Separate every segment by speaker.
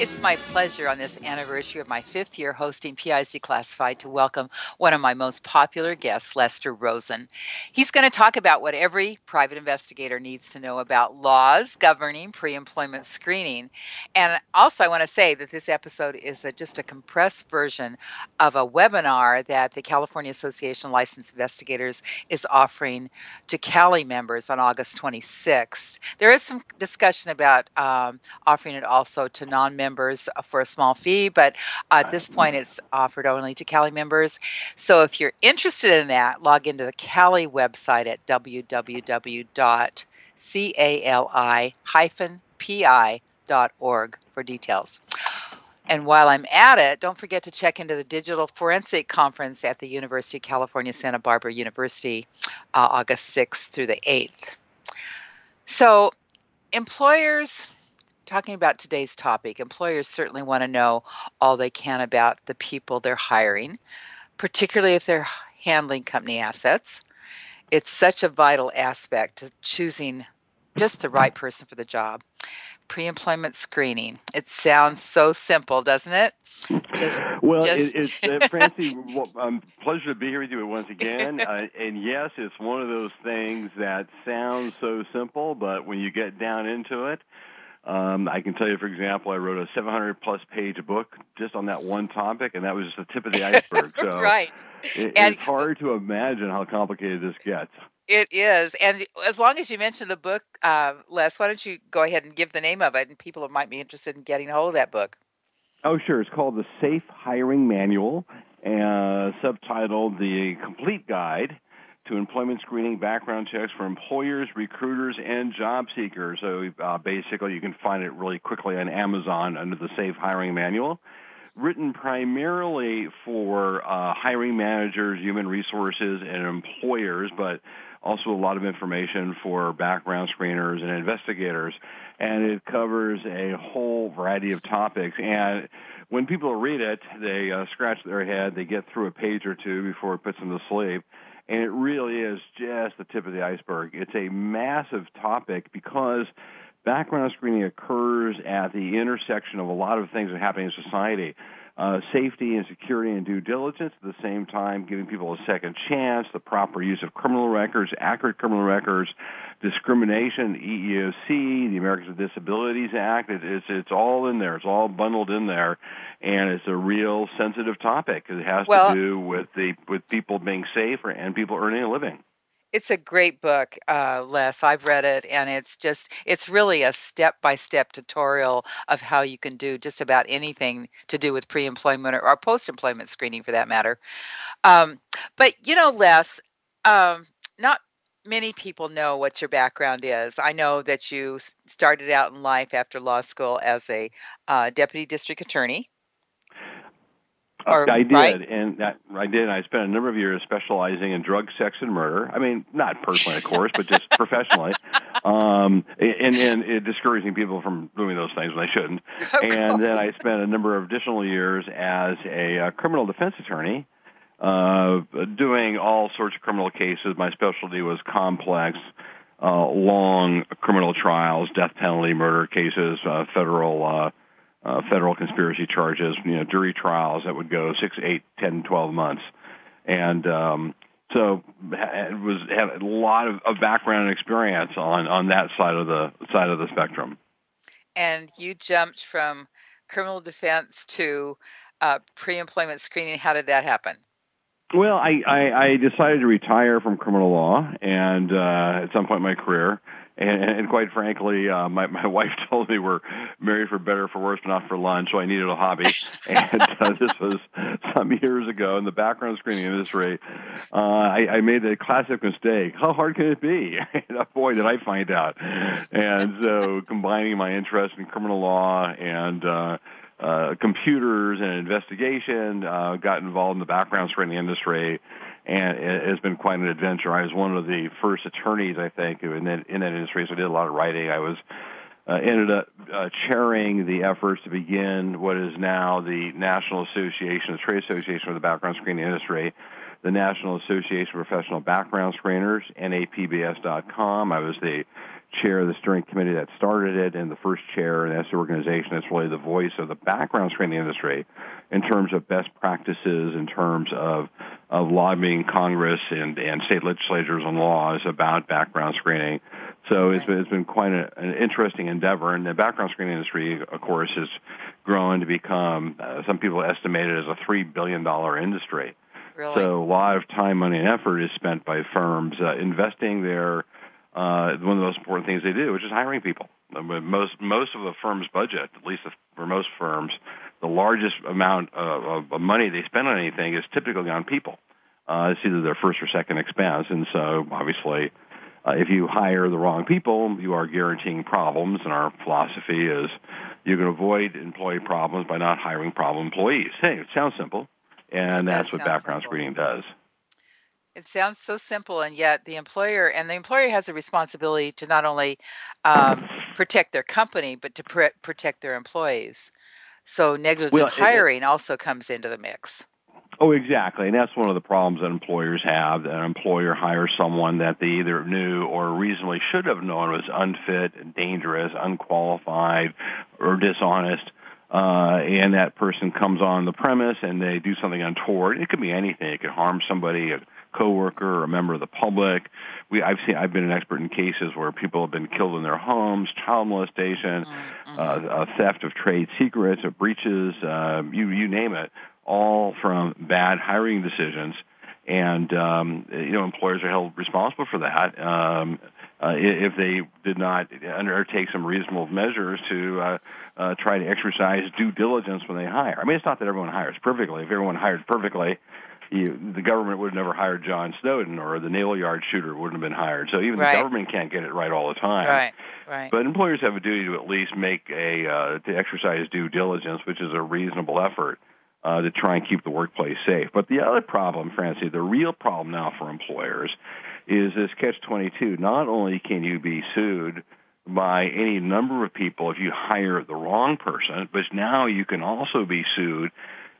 Speaker 1: It's my pleasure on this anniversary of my fifth year hosting PIs Declassified to welcome one of my most popular guests, Lester Rosen. He's going to talk about what every private investigator needs to know about laws governing pre employment screening. And also, I want to say that this episode is a, just a compressed version of a webinar that the California Association of Licensed Investigators is offering to Cali members on August 26th. There is some discussion about um, offering it also to non members members for a small fee, but at this point it's offered only to Cali members. So if you're interested in that, log into the Cali website at www.cali-pi.org for details. And while I'm at it, don't forget to check into the Digital Forensic Conference at the University of California, Santa Barbara University, uh, August 6th through the 8th. So, employers talking about today's topic, employers certainly want to know all they can about the people they're hiring, particularly if they're handling company assets. It's such a vital aspect to choosing just the right person for the job. Pre employment screening. It sounds so simple, doesn't it?
Speaker 2: Just, well, just... It, it's uh, Francie. Um, pleasure to be here with you once again. Uh, and yes, it's one of those things that sounds so simple, but when you get down into it, um, I can tell you, for example, I wrote a 700 plus page book just on that one topic, and that was just the tip of the iceberg. So
Speaker 1: right.
Speaker 2: It, and, it's hard to imagine how complicated this gets.
Speaker 1: It is. And as long as you mention the book, uh, Les, why don't you go ahead and give the name of it, and people might be interested in getting a hold of that book.
Speaker 2: Oh, sure. It's called The Safe Hiring Manual, uh, subtitled The Complete Guide to employment screening background checks for employers, recruiters, and job seekers. So uh, basically, you can find it really quickly on Amazon under the Safe Hiring Manual. Written primarily for uh, hiring managers, human resources, and employers, but also a lot of information for background screeners and investigators. And it covers a whole variety of topics. And when people read it, they uh, scratch their head, they get through a page or two before it puts them to sleep and it really is just the tip of the iceberg. It's a massive topic because background screening occurs at the intersection of a lot of things that are happening in society uh, safety and security and due diligence at the same time, giving people a second chance, the proper use of criminal records, accurate criminal records, discrimination, EEOC, the Americans with Disabilities Act. It, it's it's all in there. It's all bundled in there, and it's a real sensitive topic. It has well, to do with the with people being safe and people earning a living.
Speaker 1: It's a great book, uh, Les. I've read it, and it's just, it's really a step by step tutorial of how you can do just about anything to do with pre employment or, or post employment screening for that matter. Um, but, you know, Les, um, not many people know what your background is. I know that you started out in life after law school as a uh, deputy district attorney.
Speaker 2: Or, I did,
Speaker 1: right?
Speaker 2: and that, I did. I spent a number of years specializing in drug, sex, and murder. I mean, not personally, of course, but just professionally, um, and and it discouraging people from doing those things when they shouldn't. and then I spent a number of additional years as a, a criminal defense attorney, uh, doing all sorts of criminal cases. My specialty was complex. Uh, long criminal trials, death penalty, murder cases, uh, federal uh, federal conspiracy charges, you know, jury trials that would go six, eight, ten, twelve months, and um, so it was had a lot of, of background and experience on on that side of the side of the spectrum.
Speaker 1: And you jumped from criminal defense to uh, pre-employment screening. How did that happen?
Speaker 2: Well, I, I, I decided to retire from criminal law, and uh, at some point in my career, and, and quite frankly, uh, my my wife told me we're married for better, for worse, not for lunch. So I needed a hobby, and uh, this was some years ago in the background screening industry. Uh, I, I made a classic mistake. How hard can it be? boy, did I find out! And so, combining my interest in criminal law and uh, uh, computers and investigation, uh, got involved in the background screening industry and it has been quite an adventure. I was one of the first attorneys, I think, in that, in that industry, so I did a lot of writing. I was uh, ended up uh, chairing the efforts to begin what is now the National Association, the Trade Association for the Background Screening Industry, the National Association of Professional Background Screeners, NAPBS.com. I was the chair of the steering committee that started it and the first chair, and that's the organization that's really the voice of the background screening industry in terms of best practices, in terms of, of lobbying Congress and, and state legislatures on laws about background screening. So it's been, it's been quite a, an interesting endeavor, and the background screening industry, of course, has grown to become, uh, some people estimate it as a $3 billion industry.
Speaker 1: Really?
Speaker 2: So a lot of time, money, and effort is spent by firms uh, investing their uh, one of the most important things they do, which is hiring people. Most most of the firm's budget, at least for most firms, the largest amount of, of money they spend on anything is typically on people. Uh, it's either their first or second expense, and so obviously, uh, if you hire the wrong people, you are guaranteeing problems. And our philosophy is you can avoid employee problems by not hiring problem employees. Hey, it sounds simple, and that's what background
Speaker 1: simple.
Speaker 2: screening does.
Speaker 1: It sounds so simple, and yet the employer and the employer has a responsibility to not only um, protect their company but to pr- protect their employees. So negligent
Speaker 2: Well, it-
Speaker 1: hiring also comes into the mix.
Speaker 2: Oh, exactly. And that's one of the problems that employers have. That an employer hires someone that they either knew or reasonably should have known was unfit, dangerous, unqualified, or dishonest. Uh, and that person comes on the premise and they do something untoward. It could be anything. It could harm somebody, a coworker, or a member of the public. We, I've seen, I've been an expert in cases where people have been killed in their homes, child molestation,
Speaker 1: Mm-hmm.
Speaker 2: uh, uh, theft of trade secrets, or breaches, uh, you you name it, all from bad hiring decisions. And um, you know, employers are held responsible for that um, uh, if they did not undertake some reasonable measures to uh, uh, try to exercise due diligence when they hire. I mean, it's not that everyone hires perfectly. If everyone hired perfectly, you, the government would have never hired John Snowden, or the Navy Yard shooter wouldn't have been hired. So even
Speaker 1: Right.
Speaker 2: the government can't get it right all the time.
Speaker 1: Right, right.
Speaker 2: But employers have a duty to at least make a uh, to exercise due diligence, which is a reasonable effort uh, to try and keep the workplace safe. But the other problem, Francie, the real problem now for employers is this catch-22. Not only can you be sued by any number of people if you hire the wrong person, but now you can also be sued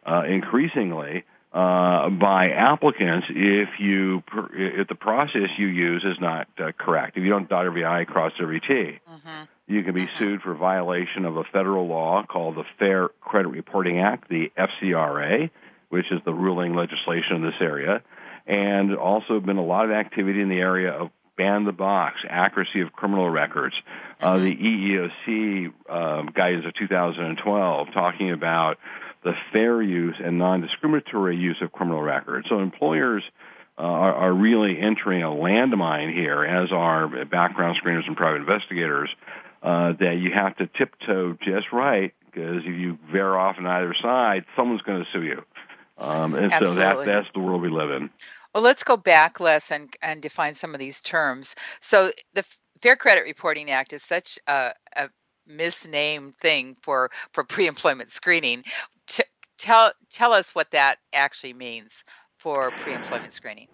Speaker 2: uh, increasingly uh, by applicants if you if the process you use is not uh, correct. If you don't dot every I, cross every T.
Speaker 1: hmm
Speaker 2: You can be sued for violation of a federal law called the Fair Credit Reporting Act, the FCRA, which is the ruling legislation in this area, and also been a lot of activity in the area of ban the box, accuracy of criminal records. Uh, the EEOC um, guidance of 2012 talking about the fair use and non-discriminatory use of criminal records. So employers uh, are, are really entering a landmine here, as are background screeners and private investigators, uh, that you have to tiptoe just right because if you veer off on either side, someone's going to sue you. Um, and so that, that's the world we live in.
Speaker 1: Well, let's go back, Les, and, and define some of these terms. So, the Fair Credit Reporting Act is such a, a misnamed thing for, for pre employment screening. Tell, tell us what that actually means for pre employment screening.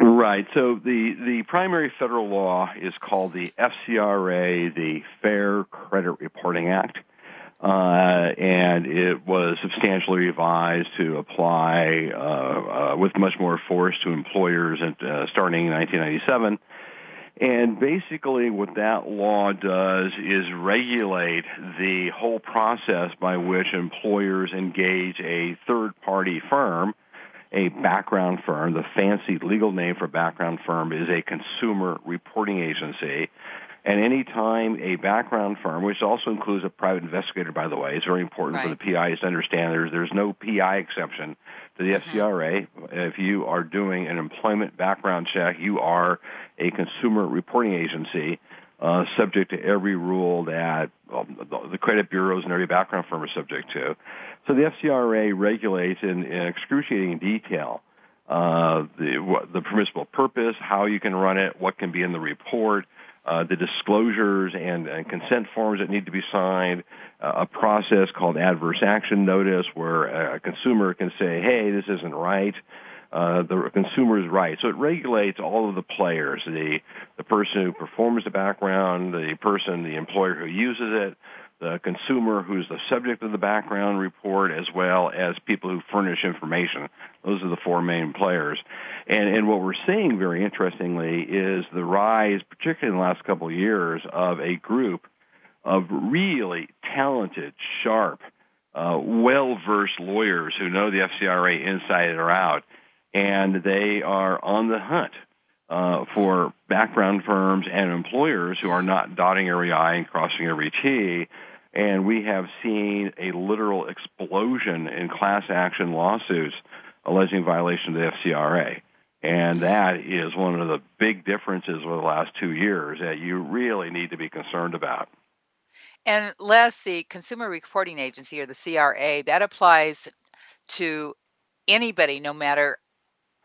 Speaker 2: Right. So the, the primary federal law is called the FCRA, the Fair Credit Reporting Act. Uh, and it was substantially revised to apply uh, uh, with much more force to employers uh, starting in 1997. And basically what that law does is regulate the whole process by which employers engage a third-party firm a background firm. The fancy legal name for background firm is a consumer reporting agency. And any time a background firm, which also includes a private investigator, by the way, it's very important for the PIs to understand there's, there's no PI exception to the mm-hmm. FCRA. If you are doing an employment background check, you are a consumer reporting agency uh, subject to every rule that the- the credit bureaus and every background firm are subject to. So the FCRA regulates in, in excruciating detail uh, the, what, the permissible purpose, how you can run it, what can be in the report, uh, the disclosures and, and consent forms that need to be signed, uh, a process called adverse action notice where a consumer can say, hey, this isn't right. Uh, the consumer's rights. So it regulates all of the players, the, the person who performs the background, the person, the employer who uses it, the consumer who's the subject of the background report, as well as people who furnish information. Those are the four main players. And, and what we're seeing very interestingly is the rise, particularly in the last couple of years, of a group of really talented, sharp, uh, well-versed lawyers who know the FCRA inside or out, and they are on the hunt uh, for background firms and employers who are not dotting every I and crossing every T. And we have seen a literal explosion in class action lawsuits alleging violation of the FCRA. And that is one of the big differences over the last two years that you really need to be concerned about.
Speaker 1: And Les, the Consumer Reporting Agency or the CRA, that applies to anybody, no matter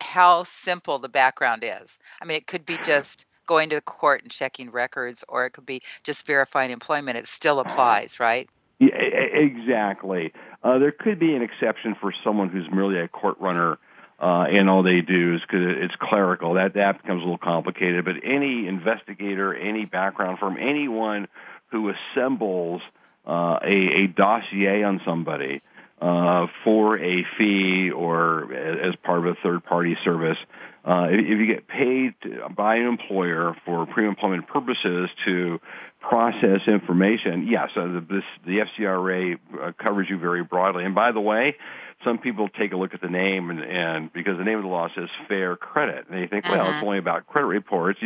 Speaker 1: how simple the background is. I mean, it could be just going to the court and checking records, or it could be just verifying employment. It still applies, right?
Speaker 2: Yeah, exactly. Uh, there could be an exception for someone who's merely a court runner. Uh, and all they do is because it's clerical. That that becomes a little complicated. But any investigator, any background firm, anyone who assembles uh, a, a dossier on somebody uh, for a fee or as part of a third party service. Uh, if, you get paid by an employer for pre-employment purposes to process information, yes, uh, the, this, the FCRA uh, covers you very broadly. And by the way, some people take a look at the name and, and because the name of the law says fair credit, and they think, well, it's mm-hmm. only about credit reports,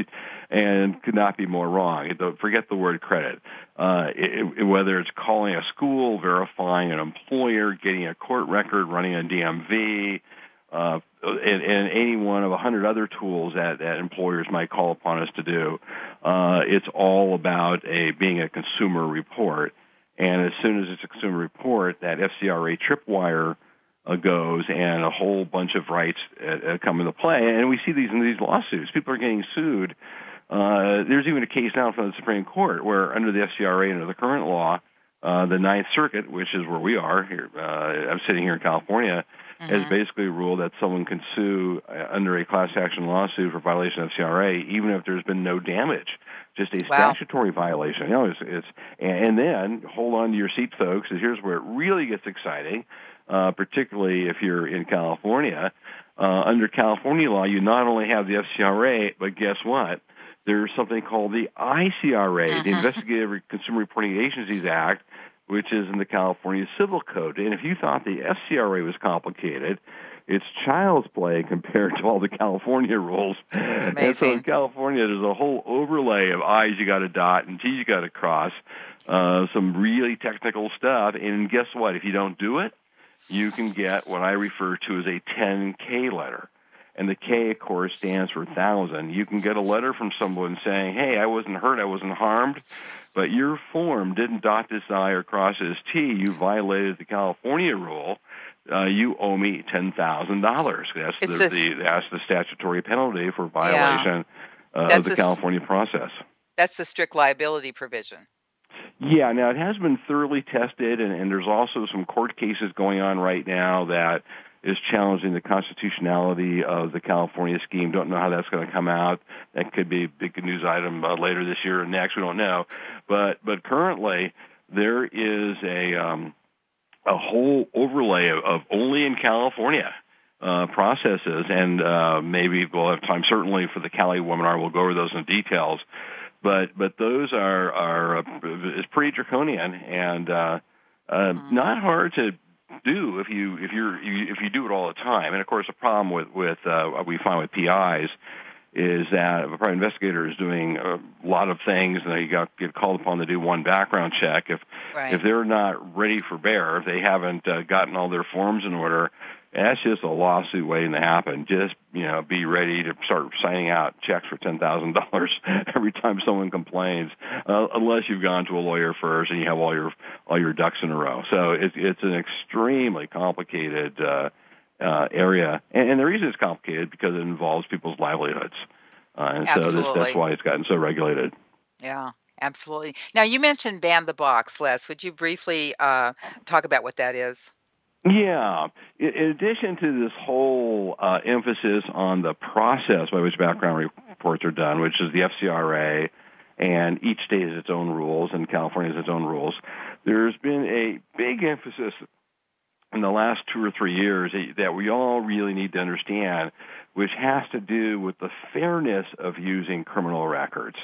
Speaker 2: and could not be more wrong. Forget the word credit. Uh, it, it, whether it's calling a school, verifying an employer, getting a court record, running a DMV, uh, and, and, any one of a hundred other tools that, that employers might call upon us to do. Uh, it's all about a being a consumer report. And as soon as it's a consumer report, that FCRA tripwire goes and a whole bunch of rights uh, uh, come into play. And we see these in these lawsuits. People are getting sued. Uh, there's even a case now from the Supreme Court where under the FCRA, under the current law, uh, the Ninth Circuit, which is where we are here, uh, I'm sitting here in California, mm-hmm. has basically ruled that someone can sue uh, under a class action lawsuit for violation of FCRA, even if there's been no damage, just a wow. statutory violation. You know, it's, it's and then hold on to your seat, folks. Because here's where it really gets exciting uh, particularly if you're in California. Uh, under California law, you not only have the FCRA, but guess what? There's something called the ICRA, uh-huh. the Investigative Consumer Reporting Agencies Act, which is in the California Civil Code. And if you thought the FCRA was complicated, it's child's play compared to all the California rules. And so in California, there's a whole overlay of I's you got to dot and T's you got to cross, uh, some really technical stuff. And guess what? If you don't do it, you can get what I refer to as a 10K letter. And the K, of course, stands for thousand. You can get a letter from someone saying, hey, I wasn't hurt, I wasn't harmed, but your form didn't dot this I or cross this T. You violated the California rule. Uh, you owe me ten thousand dollars. That's the, the, that's the statutory penalty for violation yeah. uh, of the California process.
Speaker 1: That's the strict liability provision.
Speaker 2: Yeah, now it has been thoroughly tested, and, and there's also some court cases going on right now that is challenging the constitutionality of the California scheme. Don't know how that's going to come out. That could be a big news item uh, later this year or next. We don't know, but but currently there is a um, a whole overlay of, of only in California uh, processes, and uh, maybe we'll have time. Certainly for the Cali webinar, we'll go over those in details but but those are are uh, is pretty draconian and uh, uh, mm-hmm. not hard to do if you if you're if you do it all the time. And of course, the problem with with uh, what we find with PIs is that if a private investigator is doing a lot of things and they got get called upon to do one background check, if right. if they're not ready for bear, if they haven't uh, gotten all their forms in order, that's just a lawsuit waiting to happen. Just you know, be ready to start signing out checks for ten thousand dollars every time someone complains, uh, unless you've gone to a lawyer first and you have all your all your ducks in a row. So it's it's an extremely complicated uh, uh, area, and, and the reason it's complicated because it involves people's livelihoods, uh, and Absolutely. so this, that's why it's gotten so regulated.
Speaker 1: Yeah. Absolutely. Now, you mentioned ban the box, Les. Would you briefly uh, talk about what that is?
Speaker 2: Yeah. In addition to this whole uh, emphasis on the process by which background reports are done, which is the FCRA, and each state has its own rules, and California has its own rules, there's been a big emphasis in the last two or three years that we all really need to understand, which has to do with the fairness of using criminal records.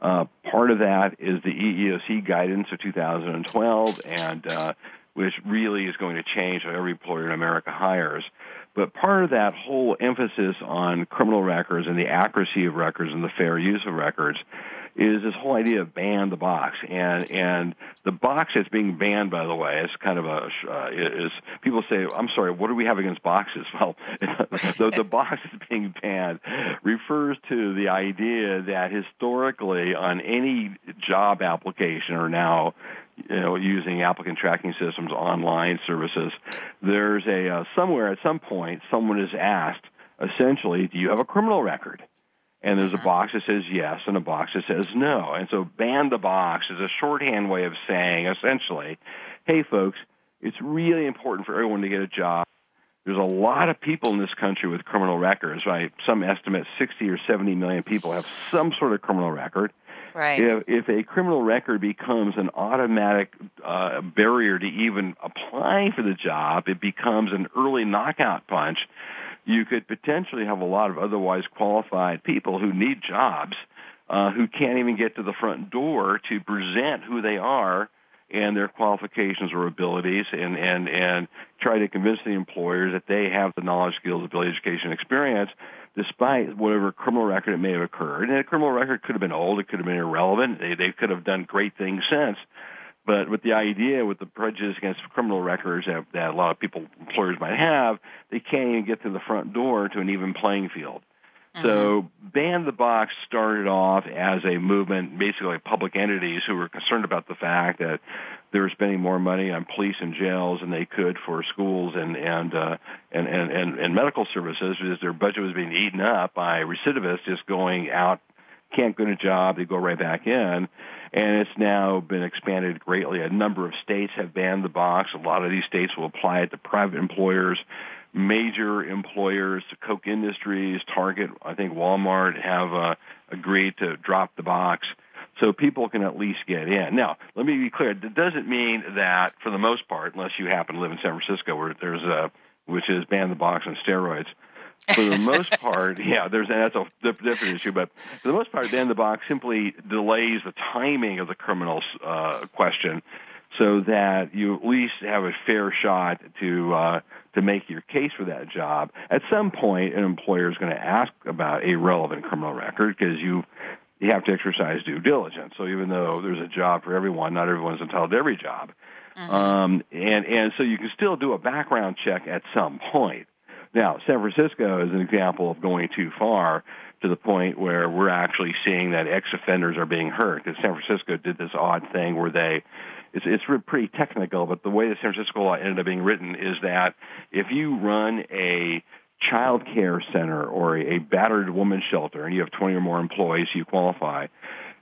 Speaker 2: Uh, part of that is the EEOC guidance of 2012, and uh, which really is going to change how every employer in America hires. But part of that whole emphasis on criminal records and the accuracy of records and the fair use of records is this whole idea of ban the box and and the box that's being banned by the way is kind of a uh, is people say I'm sorry what do we have against boxes well the the box that's being banned refers to the idea that historically on any job application or now you know, using applicant tracking systems, online services, there's a uh, somewhere at some point someone is asked essentially, do you have a criminal record? And there's a mm-hmm. box that says yes and a box that says no. And so ban the box is a shorthand way of saying essentially, hey folks, it's really important for everyone to get a job. There's a lot of people in this country with criminal records, right? Some estimate 60 or 70 million people have some sort of criminal record.
Speaker 1: Right.
Speaker 2: If, if a criminal record becomes an automatic uh, barrier to even applying for the job, it becomes an early knockout punch. You could potentially have a lot of otherwise qualified people who need jobs uh, who can't even get to the front door to present who they are and their qualifications or abilities and, and, and try to convince the employers that they have the knowledge, skills, ability, education, experience despite whatever criminal record it may have occurred. And a criminal record could have been old, it could have been irrelevant, they, they could have done great things since. But with the idea, with the prejudice against criminal records that, that a lot of people, employers might have, they can't even get to the front door to an even playing field. Mm-hmm. So Ban the Box started off as a movement, basically public entities who were concerned about the fact that they were spending more money on police and jails than they could for schools and and uh, and, and, and and medical services because their budget was being eaten up by recidivists just going out, can't get a job, they go right back in. And it's now been expanded greatly. A number of states have banned the box. A lot of these states will apply it to private employers major employers, Koch Industries, Target, I think Walmart have uh, agreed to drop the box so people can at least get in. Now, let me be clear. That doesn't mean that for the most part, unless you happen to live in San Francisco where there's a, which is ban the box on steroids, for the most part, yeah, there's that's a different issue. But for the most part, ban the box simply delays the timing of the criminal uh, question, so that you at least have a fair shot to uh, to make your case for that job. At some point, an employer is going to ask about a relevant criminal record because you you have to exercise due diligence. So even though there's a job for everyone, not everyone's entitled to every job. Mm-hmm. Um, and and so you can still do a background check at some point. Now, San Francisco is an example of going too far to the point where we're actually seeing that ex-offenders are being hurt. Because San Francisco did this odd thing where they it's, it's pretty technical, but the way the San Francisco law ended up being written is that if you run a child care center or a, battered woman shelter and you have 20 or more employees, you qualify.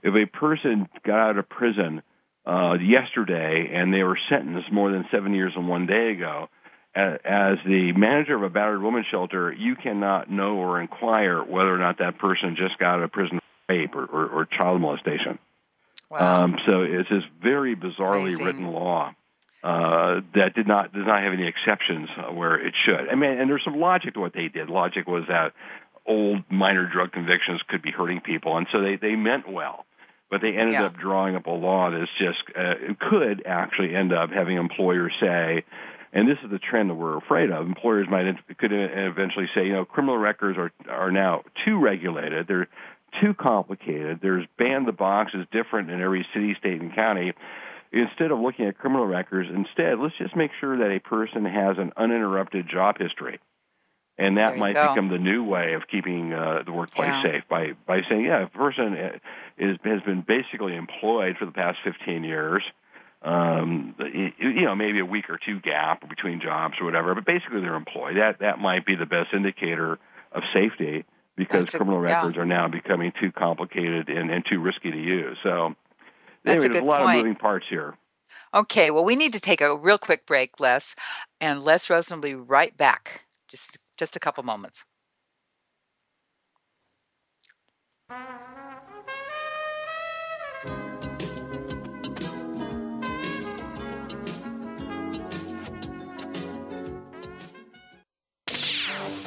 Speaker 2: If a person got out of prison uh, yesterday and they were sentenced more than seven years and one day ago, as the manager of a battered woman shelter, you cannot know or inquire whether or not that person just got out of prison for rape or, or, or child molestation.
Speaker 1: Wow. Um,
Speaker 2: so it's this very bizarrely
Speaker 1: Amazing.
Speaker 2: written law uh, that did not does not have any exceptions where it should. I mean, and there's some logic to what they did. Logic was that old minor drug convictions could be hurting people, and so they they meant well, but they ended
Speaker 1: yeah.
Speaker 2: up drawing up a law that's just uh, could actually end up having employers say. And this is the trend that we're afraid of. Employers might could eventually say, you know, criminal records are are now too regulated. They're too complicated. There's ban the box is different in every city, state, and county instead of looking at criminal records, instead, let's just make sure that a person has an uninterrupted job history. And that might
Speaker 1: go.
Speaker 2: become the new way of keeping uh, the workplace
Speaker 1: yeah.
Speaker 2: safe by, by saying, yeah, a person uh, is, has been basically employed for the past 15 years, um, you know, maybe a week or two gap between jobs or whatever, but basically they're employed. That, that might be the best indicator of safety because
Speaker 1: That's
Speaker 2: criminal records
Speaker 1: yeah.
Speaker 2: are now becoming too complicated and, and too risky to use. So
Speaker 1: That's
Speaker 2: anyway,
Speaker 1: a
Speaker 2: there's a lot
Speaker 1: point.
Speaker 2: of moving parts here.
Speaker 1: Okay, well, we need to take a real quick break, Les, and Les Rosen will be right back. Just, just a couple moments.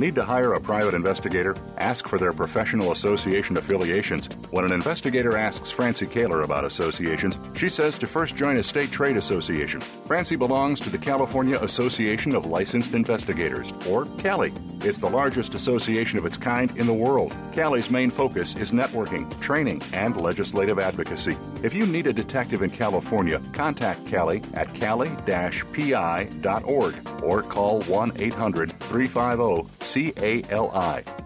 Speaker 3: Need to hire a private investigator? Ask for their professional association affiliations. When an investigator asks Francie Koehler about associations, she says to first join a state trade association. Francie belongs to the California Association of Licensed Investigators, or CALI. It's the largest association of its kind in the world. CALI's main focus is networking, training, and legislative advocacy. If you need a detective in California, contact CALI at cali-pi.org or call 1 800 350 CALI.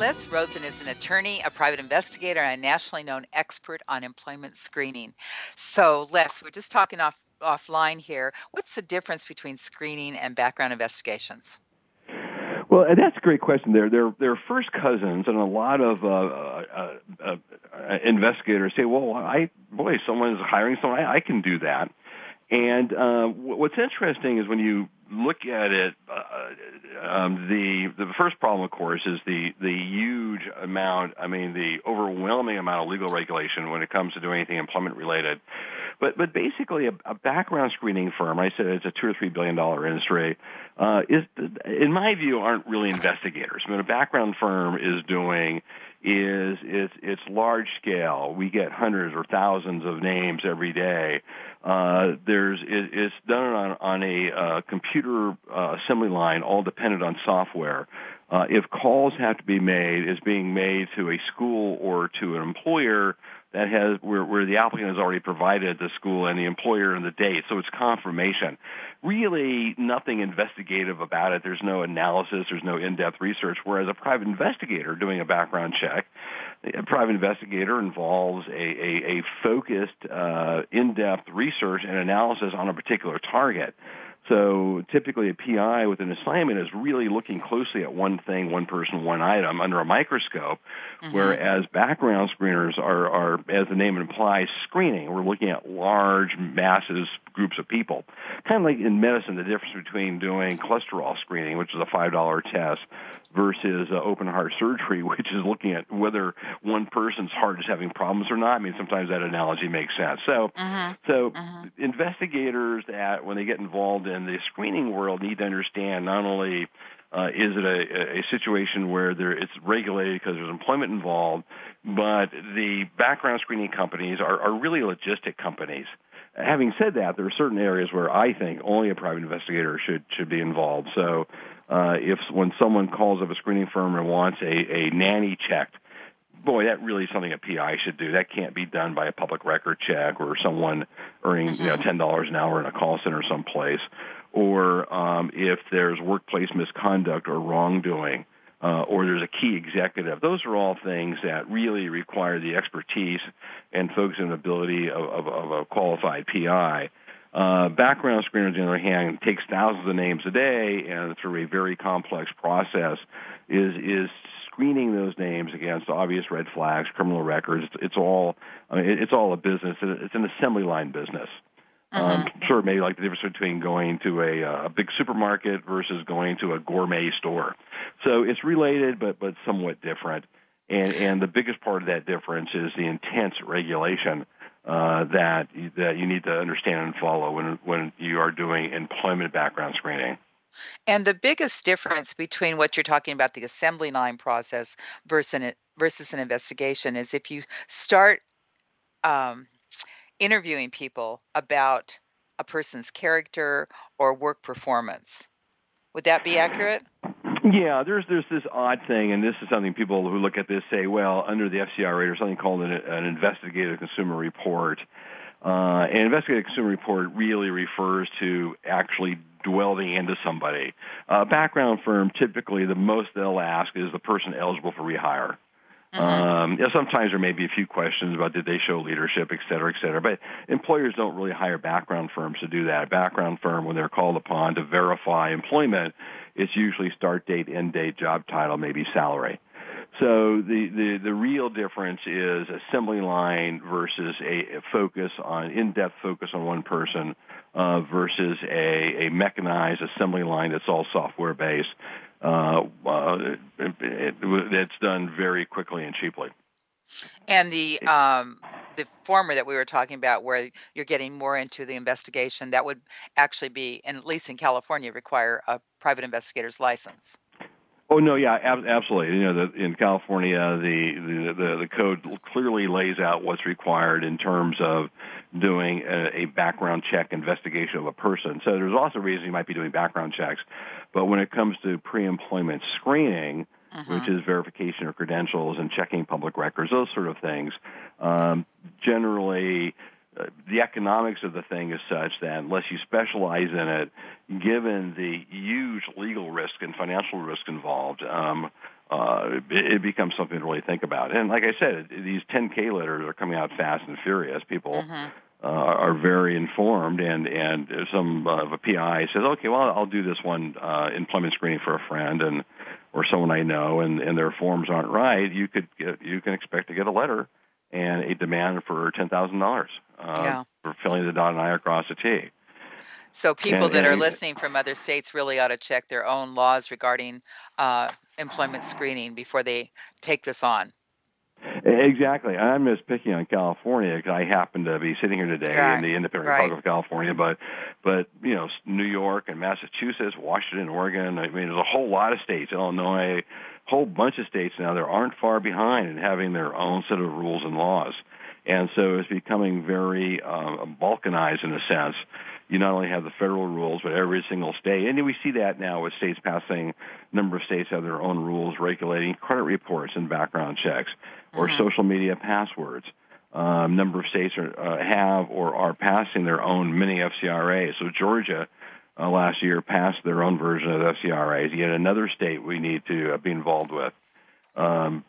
Speaker 1: Les Rosen is an attorney, a private investigator, and a nationally known expert on employment screening. So, Les, we're just talking off offline here. What's the difference between screening and background investigations?
Speaker 2: Well, that's a great question. They're they're they're first cousins, and a lot of uh, uh, uh, investigators say, "Well, I boy, someone's hiring someone. I, I can do that." And uh, what's interesting is when you look at it, uh, um, the the first problem, of course, is the the huge amount. I mean, the overwhelming amount of legal regulation when it comes to doing anything employment related. But but basically, a, a background screening firm, I said it's a two or three billion dollar industry, uh, is in my view aren't really investigators. I mean, a background firm is doing is it's it's large scale. We get hundreds or thousands of names every day. Uh, there's it, it's done on on a uh, computer uh, assembly line, all dependent on software. Uh, if calls have to be made, is being made to a school or to an employer that has where, where the applicant has already provided the school and the employer and the date, so it's confirmation. Really, nothing investigative about it. There's no analysis. There's no in-depth research. Whereas a private investigator doing a background check, a private investigator involves a, a, a focused, uh, in-depth research and analysis on a particular target. So typically a PI with an assignment is really looking closely at one thing, one person, one item under a microscope, mm-hmm. whereas background screeners are, are, as the name implies, screening. We're looking at large masses, groups of people. Kind of like in medicine, the difference between doing cholesterol screening, which is a $5 test, versus uh, open heart surgery, which is looking at whether one person's heart is having problems or not. I mean, sometimes that analogy makes sense. So, mm-hmm. so mm-hmm. investigators that when they get involved in the screening world need to understand not only uh, is it a, a situation where there, it's regulated because there's employment involved, but the background screening companies are, are really logistic companies. Having said that, there are certain areas where I think only a private investigator should should be involved. So uh, if when someone calls up a screening firm and wants a, a nanny checked, boy, that really is something a PI should do. That can't be done by a public record check or someone earning mm-hmm. you know ten dollars an hour in a call center someplace, or um, if there's workplace misconduct or wrongdoing. uh, or there's a key executive. Those are all things that really require the expertise and focus and ability of, of, of a qualified PI. Uh, background screeners, on the other hand, takes thousands of names a day and through a very complex process is is screening those names against obvious red flags, criminal records. It's, it's all I mean, it's all a business. It's an assembly line business. Um, mm-hmm. sure, maybe like the difference between going to a, a big supermarket versus going to a gourmet store. So it's related, but but somewhat different. And and the biggest part of that difference is the intense regulation uh, that that you need to understand and follow when when you are doing employment background screening.
Speaker 1: And the biggest difference between what you're talking about, the assembly line process versus an, versus an investigation, is if you start um, interviewing people about a person's character or work performance. Would that be accurate?
Speaker 2: Yeah, there's there's this odd thing, and this is something people who look at this say, well, under the FCRA, there's something called an, an investigative consumer report. Uh, an investigative consumer report really refers to actually dwelling into somebody. A uh, background firm, typically, the most they'll ask is the person eligible for rehire. Mm-hmm. Um, you know, sometimes there may be a few questions about did they show leadership, et cetera, et cetera. But employers don't really hire background firms to do that. A background firm, when they're called upon to verify employment, it's usually start date, end date, job title, maybe salary. So the, the, the real difference is assembly line versus a, focus on, in-depth focus on one person uh, versus a, a mechanized assembly line that's all software based uh, uh, it, it, it's done very quickly and cheaply.
Speaker 1: And the um, the former that we were talking about, where you're getting more into the investigation, that would actually be, and at least in California, require a private investigator's license.
Speaker 2: Oh no, yeah, ab- absolutely. You know, the, in California, the, the the the code clearly lays out what's required in terms of doing a, a background check investigation of a person. So there's also reasons you might be doing background checks, but when it comes to pre-employment screening, uh-huh. which is verification of credentials and checking public records, those sort of things, um, generally uh, the economics of the thing is such that unless you specialize in it, given the huge legal risk and financial risk involved, um, uh, it, it, becomes something to really think about. And like I said, these 10K letters are coming out fast and furious. People uh-huh. uh, are very informed, and and some uh, a PI says, okay, well, I'll do this one uh, employment screening for a friend and or someone I know, and and their forms aren't right. You could get, you can expect to get a letter and a demand for ten thousand uh, dollars for filling the dot and I across the T.
Speaker 1: So people and, that and, are listening from other states really ought to check their own laws regarding uh, employment screening before they take this on.
Speaker 2: Exactly. I'm just picking on California because I happen to be sitting here today right. in the independent right. Republic of California, but but you know New York and Massachusetts, Washington, Oregon. I mean, there's a whole lot of states, Illinois, whole bunch of states now that aren't far behind in having their own set of rules and laws. And so it's becoming very uh, balkanized in a sense. You not only have the federal rules, but every single state. And we see that now with states passing, a number of states have their own rules regulating credit reports and background checks or mm-hmm. social media passwords. A um, number of states are, uh, have or are passing their own mini FCRA. So Georgia uh, last year passed their own version of the FCRAs. Yet another state we need to uh, be involved with. Um,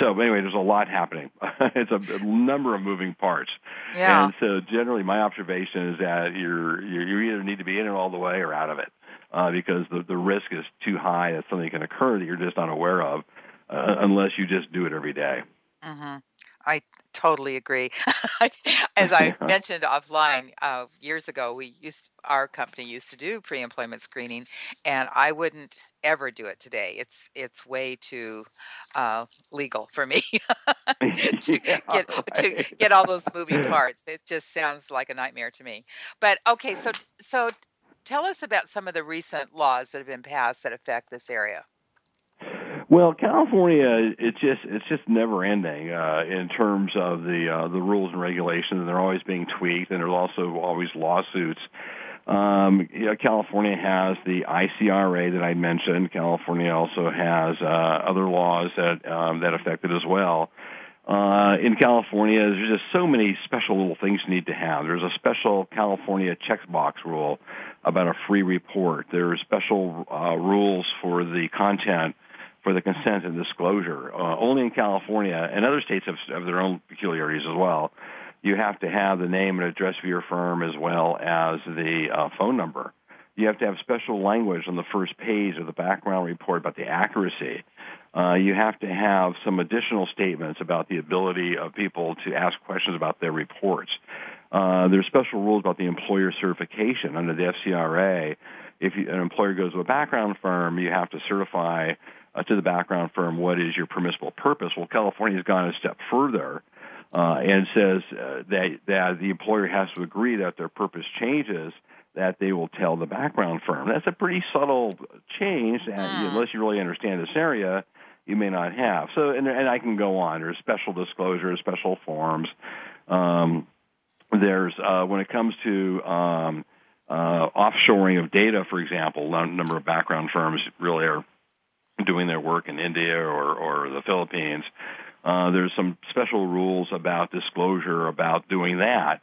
Speaker 2: so anyway, there's a lot happening. it's a, a, number of moving parts.
Speaker 1: Yeah.
Speaker 2: And so generally my observation is that you're, you're, you either need to be in it all the way or out of it. Uh, because the, the risk is too high that something can occur that you're just unaware of uh, unless you just do it every day.
Speaker 1: Mm-hmm. I totally agree. As I mentioned offline uh, years ago, we used our company used to do pre-employment screening, and I wouldn't ever do it today. It's it's way too uh, legal for me to yeah, get right. to get all those moving parts. It just sounds like a nightmare to me. But okay, so so tell us about some of the recent laws that have been passed that affect this area.
Speaker 2: Well, California, it's just it's just never ending uh, in terms of the uh, the rules and regulations, and they're always being tweaked, and there's also always lawsuits. Um, you know, California has the ICRA that I mentioned. California also has uh, other laws that um, that affect it as well. Uh, in California, there's just so many special little things you need to have. There's a special California checkbox rule about a free report. There are special uh, rules for the content for the consent and disclosure. Uh, only in California and other states have, have their own peculiarities as well. You have to have the name and address of your firm as well as the uh, phone number. You have to have special language on the first page of the background report about the accuracy. Uh, you have to have some additional statements about the ability of people to ask questions about their reports. Uh, there's special rules about the employer certification under the FCRA. If you, an employer goes to a background firm, you have to certify uh, to the background firm what is your permissible purpose. Well, California's gone a step further uh, and says uh, that that the employer has to agree that their purpose changes that they will tell the background firm. That's a pretty subtle change, and mm. unless you really understand this area, you may not have. So, and, and I can go on. There's special disclosures, special forms. Um, there's uh, when it comes to um, uh, offshoring of data, for example, a number of background firms really are doing their work in India or, or the Philippines. Uh, there's some special rules about disclosure about doing that.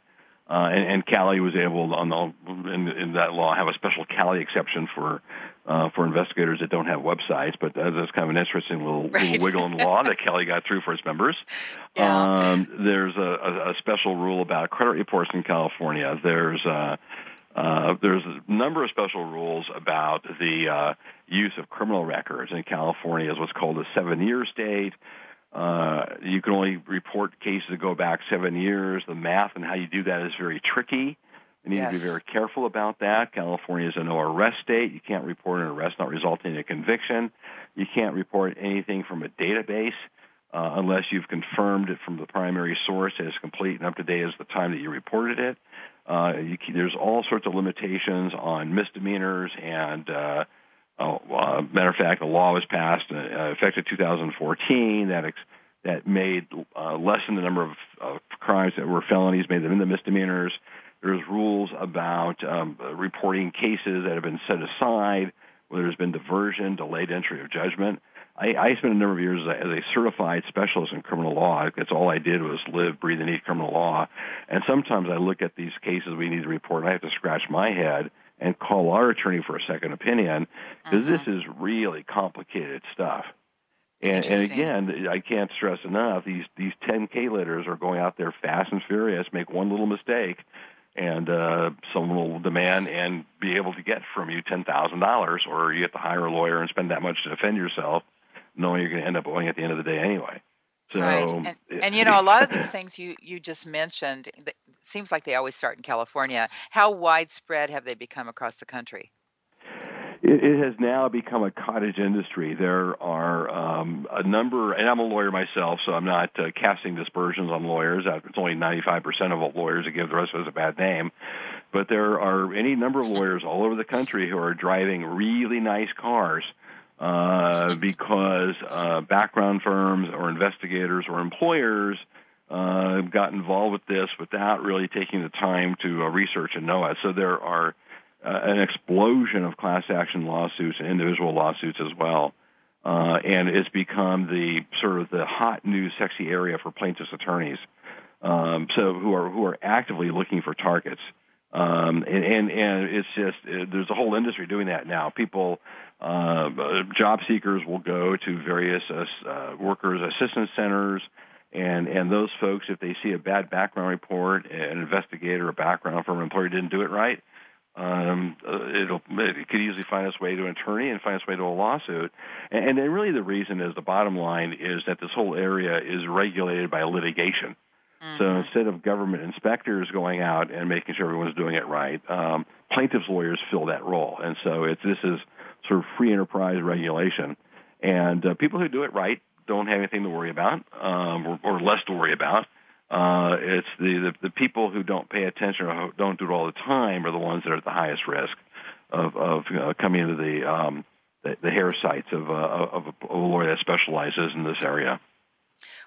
Speaker 2: Uh, and, and Cali was able, on the, in, in that law, have a special Cali exception for uh, for investigators that don't have websites. But that's kind of an interesting little, right. little wiggle in the law that Cali got through for its members. Yeah. Um, there's a, a, a special rule about credit reports in California. There's uh, uh, there's a number of special rules about the uh, use of criminal records in California is what's called a seven-year state. Uh, you can only report cases that go back seven years. The math and how you do that is very tricky. You need yes. to be very careful about that. California is a no arrest state. You can't report an arrest not resulting in a conviction. You can't report anything from a database uh, unless you've confirmed it from the primary source as complete and up to date as the time that you reported it. Uh, there's all sorts of limitations on misdemeanors and uh, uh, uh, matter of fact, a law was passed uh, effective 2014 that ex- that made uh, lessened the number of uh, crimes that were felonies, made them into misdemeanors. There's rules about um, reporting cases that have been set aside, where there's been diversion, delayed entry of judgment. I, I spent a number of years as a, as a certified specialist in criminal law. That's all I did was live, breathe, and eat criminal law. And sometimes I look at these cases we need to report, and I have to scratch my head and call our attorney for a second opinion because this mm-hmm. is really complicated stuff. And, and again, I can't stress enough these these 10K letters are going out there fast and furious. Make one little mistake, and uh, someone will demand and be able to get from you ten thousand dollars, or you have to hire a lawyer and spend that much to defend yourself, knowing you're going to end up owing at the end of the day anyway.
Speaker 1: So, right. And, and, you know, a lot of these things you you just mentioned, it seems like they always start in California. How widespread have they become across the country?
Speaker 2: It, it has now become a cottage industry. There are um, a number, and I'm a lawyer myself, so I'm not uh, casting dispersions on lawyers. It's only 95% of all lawyers that give the rest of us a bad name. But there are any number of lawyers all over the country who are driving really nice cars uh, because uh, background firms or investigators or employers uh, got involved with this without really taking the time to uh, research and know it. So there are uh, an explosion of class action lawsuits and individual lawsuits as well. Uh, and it's become the sort of the hot new sexy area for plaintiffs attorneys. Um, so who are who are actively looking for targets. Um, and, and, and it's just, uh, there's a whole industry doing that now. People, uh, job seekers will go to various uh, uh, workers assistance centers, and, and those folks, if they see a bad background report, an investigator, a background from an employer didn't do it right, um, uh, it'll, it could easily find its way to an attorney and find its way to a lawsuit. And, and really the reason is the bottom line is that this whole area is regulated by litigation. Mm-hmm. So instead of government inspectors going out and making sure everyone's doing it right, um, plaintiffs' lawyers fill that role. And so it's, this is sort of free enterprise regulation. And uh, people who do it right don't have anything to worry about um, or, or less to worry about. Uh, it's the, the, the people who don't pay attention or don't do it all the time are the ones that are at the highest risk of, of uh, coming into the, um, the, the hair sights of, uh, of, a, of a lawyer that specializes in this area.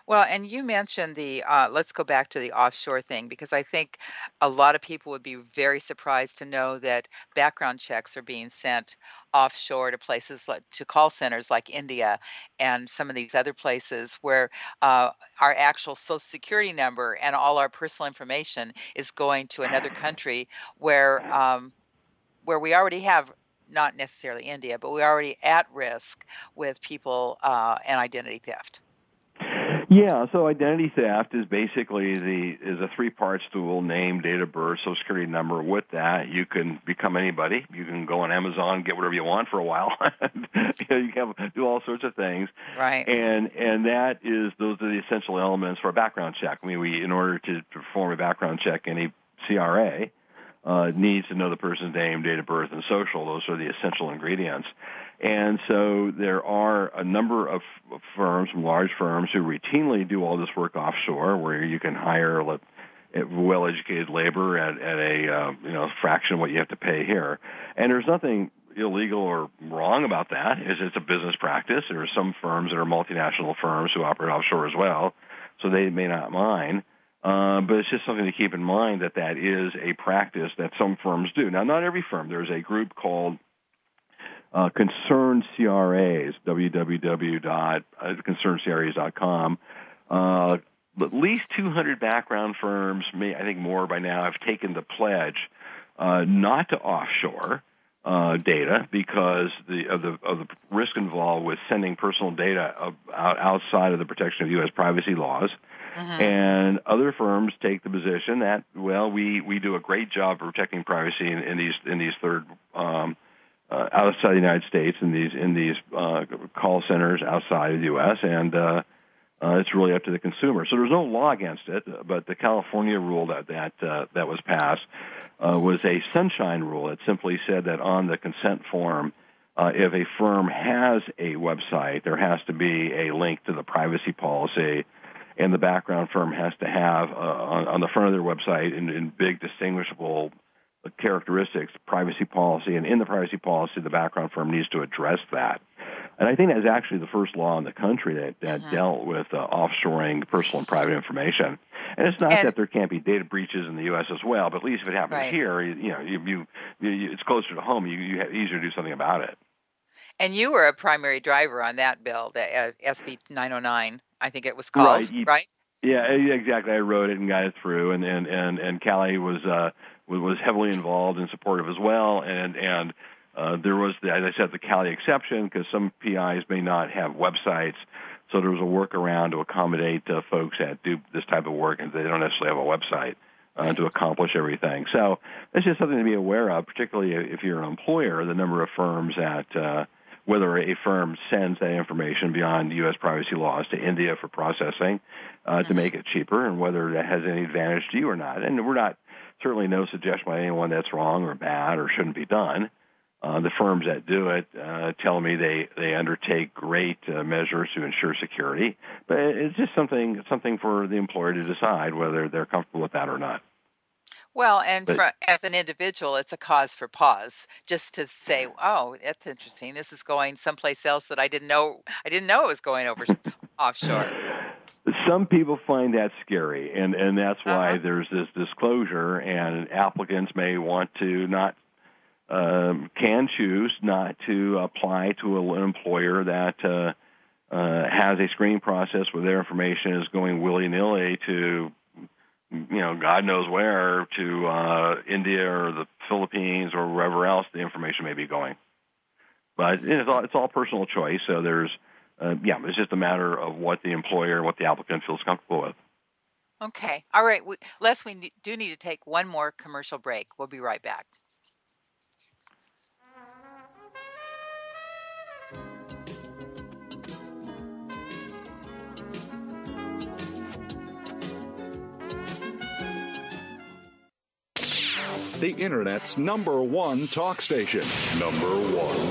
Speaker 1: Well, and you mentioned the, uh, let's go back to the offshore thing because I think a lot of people would be very surprised to know that background checks are being sent offshore to places like to call centers like India and some of these other places where uh, our actual social security number and all our personal information is going to another country where um, where we already have not necessarily India, but we're already at risk with people uh, and identity theft.
Speaker 2: Yeah, so identity theft is basically the is a three part stool: name, date of birth, social security number. With that, you can become anybody. You can go on Amazon, get whatever you want for a while. you, know, you can do all sorts of things.
Speaker 1: Right.
Speaker 2: And and that is those are the essential elements for a background check. I mean, we in order to perform a background check, any CRA uh, needs to know the person's name, date of birth, and social. Those are the essential ingredients. And so there are a number of firms, large firms, who routinely do all this work offshore, where you can hire well-educated labor at, at a uh, you know fraction of what you have to pay here. And there's nothing illegal or wrong about that. It's, it's a business practice. There are some firms that are multinational firms who operate offshore as well, so they may not mind. Uh, but it's just something to keep in mind that that is a practice that some firms do. Now, not every firm. There's a group called uh, concerned CRAs, www.concernedcras.com. Uh, at least 200 background firms, may, I think more by now, have taken the pledge uh, not to offshore uh, data because the, of the of the risk involved with sending personal data out, outside of the protection of U.S. privacy laws. Mm-hmm. And other firms take the position that well, we, we do a great job of protecting privacy in, in these in these third um, uh, outside the United States in these in these uh, call centers outside of the U.S. and uh, uh, it's really up to the consumer. So there's no law against it, but the California rule that that uh, that was passed uh, was a sunshine rule. It simply said that on the consent form, uh, if a firm has a website, there has to be a link to the privacy policy, and the background firm has to have uh, on, on the front of their website in, in big distinguishable characteristics, privacy policy, and in the privacy policy, the background firm needs to address that. And I think that's actually the first law in the country that, that mm-hmm. dealt with uh, offshoring personal and private information. And it's not and, that there can't be data breaches in the U.S. as well, but at least if it happens right. here, you, you know, you, you, it's closer to home. You, you have easier to do something about it.
Speaker 1: And you were a primary driver on that bill, the uh, SB 909, I think it was called, right? right?
Speaker 2: Yeah, exactly. I wrote it and got it through, and and and, and Cali was uh, was heavily involved and supportive as well. And and uh, there was, the, as I said, the Cali exception because some PIs may not have websites. So there was a workaround to accommodate uh, folks that do this type of work and they don't necessarily have a website uh, to accomplish everything. So it's just something to be aware of, particularly if you're an employer, the number of firms that, uh, whether a firm sends that information beyond U.S. privacy laws to India for processing uh, mm-hmm. to make it cheaper and whether that has any advantage to you or not. And we're not certainly no suggestion by anyone that's wrong or bad or shouldn't be done. Uh, the firms that do it uh, tell me they they undertake great uh, measures to ensure security, but it's just something something for the employer to decide whether they're comfortable with that or not.
Speaker 1: Well, and but, for, as an individual, it's a cause for pause, just to say, "Oh, that's interesting. This is going someplace else that I didn't know. I didn't know it was going over offshore."
Speaker 2: Some people find that scary, and and that's why uh-huh. there's this disclosure, and applicants may want to not um, can choose not to apply to an employer that uh, uh, has a screening process where their information is going willy nilly to you know God knows where to uh, India or the Philippines or wherever else the information may be going. But it's all, it's all personal choice. So there's uh, yeah, it's just a matter of what the employer, what the applicant feels comfortable with.
Speaker 1: Okay. All right. We, Les, we do need to take one more commercial break. We'll be right back.
Speaker 3: The Internet's number one talk station. Number one talk station.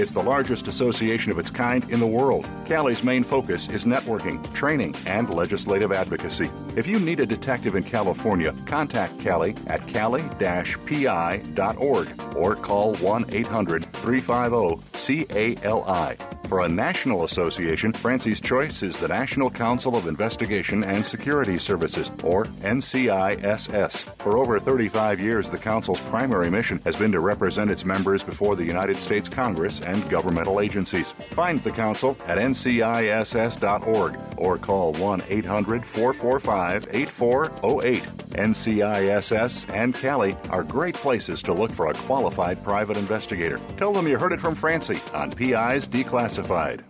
Speaker 3: It's the largest association of its kind in the world. CALI's main focus is networking, training, and legislative advocacy. If you need a detective in California, contact CALI at cali-pi.org or call 1 800 350 CALI. For a national association, Francie's choice is the National Council of Investigation and Security Services, or NCISS. For over 35 years, the Council's primary mission has been to represent its members before the United States Congress and governmental agencies. Find the Council at nciss.org or call 1 800 445 8408. NCISS and Cali are great places to look for a qualified private investigator. Tell them you heard it from Francie on PI's Declassified.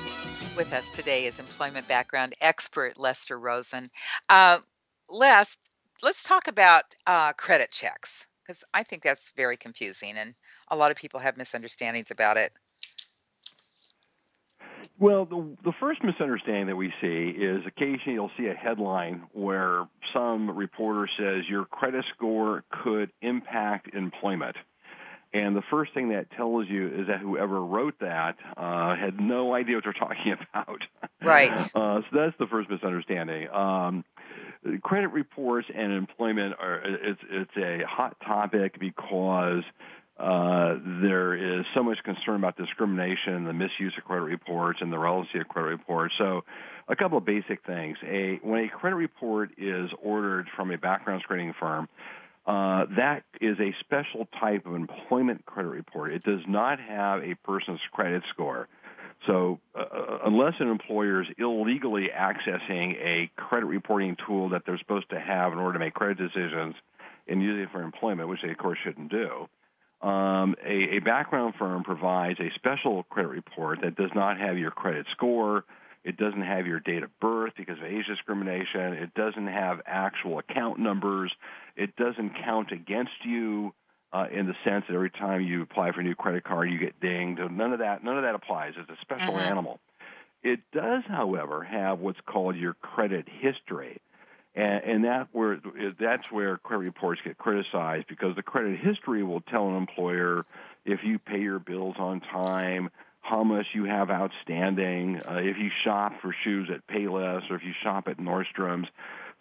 Speaker 1: with us today is employment background expert Lester Rosen. Uh, Les, let's talk about uh, credit checks because I think that's very confusing and a lot of people have misunderstandings about it.
Speaker 2: Well, the, the first misunderstanding that we see is occasionally you'll see a headline where some reporter says your credit score could impact employment. And the first thing that tells you is that whoever wrote that uh, had no idea what they're talking about.
Speaker 1: Right.
Speaker 2: Uh, so that's the first misunderstanding. Um, credit reports and employment are it's it's a hot topic because uh, there is so much concern about discrimination, the misuse of credit reports, and the relevancy of credit reports. So, a couple of basic things: a when a credit report is ordered from a background screening firm, uh, that is a special type of employment credit report. It does not have a person's credit score. So, uh, uh, unless an employer is illegally accessing a credit reporting tool that they're supposed to have in order to make credit decisions and using it for employment, which they of course shouldn't do, um, a, a background firm provides a special credit report that does not have your credit score. It doesn't have your date of birth because of age discrimination. It doesn't have actual account numbers. It doesn't count against you uh, in the sense that every time you apply for a new credit card, you get dinged. None of that. None of that applies. It's a special
Speaker 1: Mhm.
Speaker 2: animal. It does, however, have what's called your credit history. And, and that where that's where credit reports get criticized because the credit history will tell an employer if you pay your bills on time, how much you have outstanding, uh, if you shop for shoes at Payless or if you shop at Nordstrom's.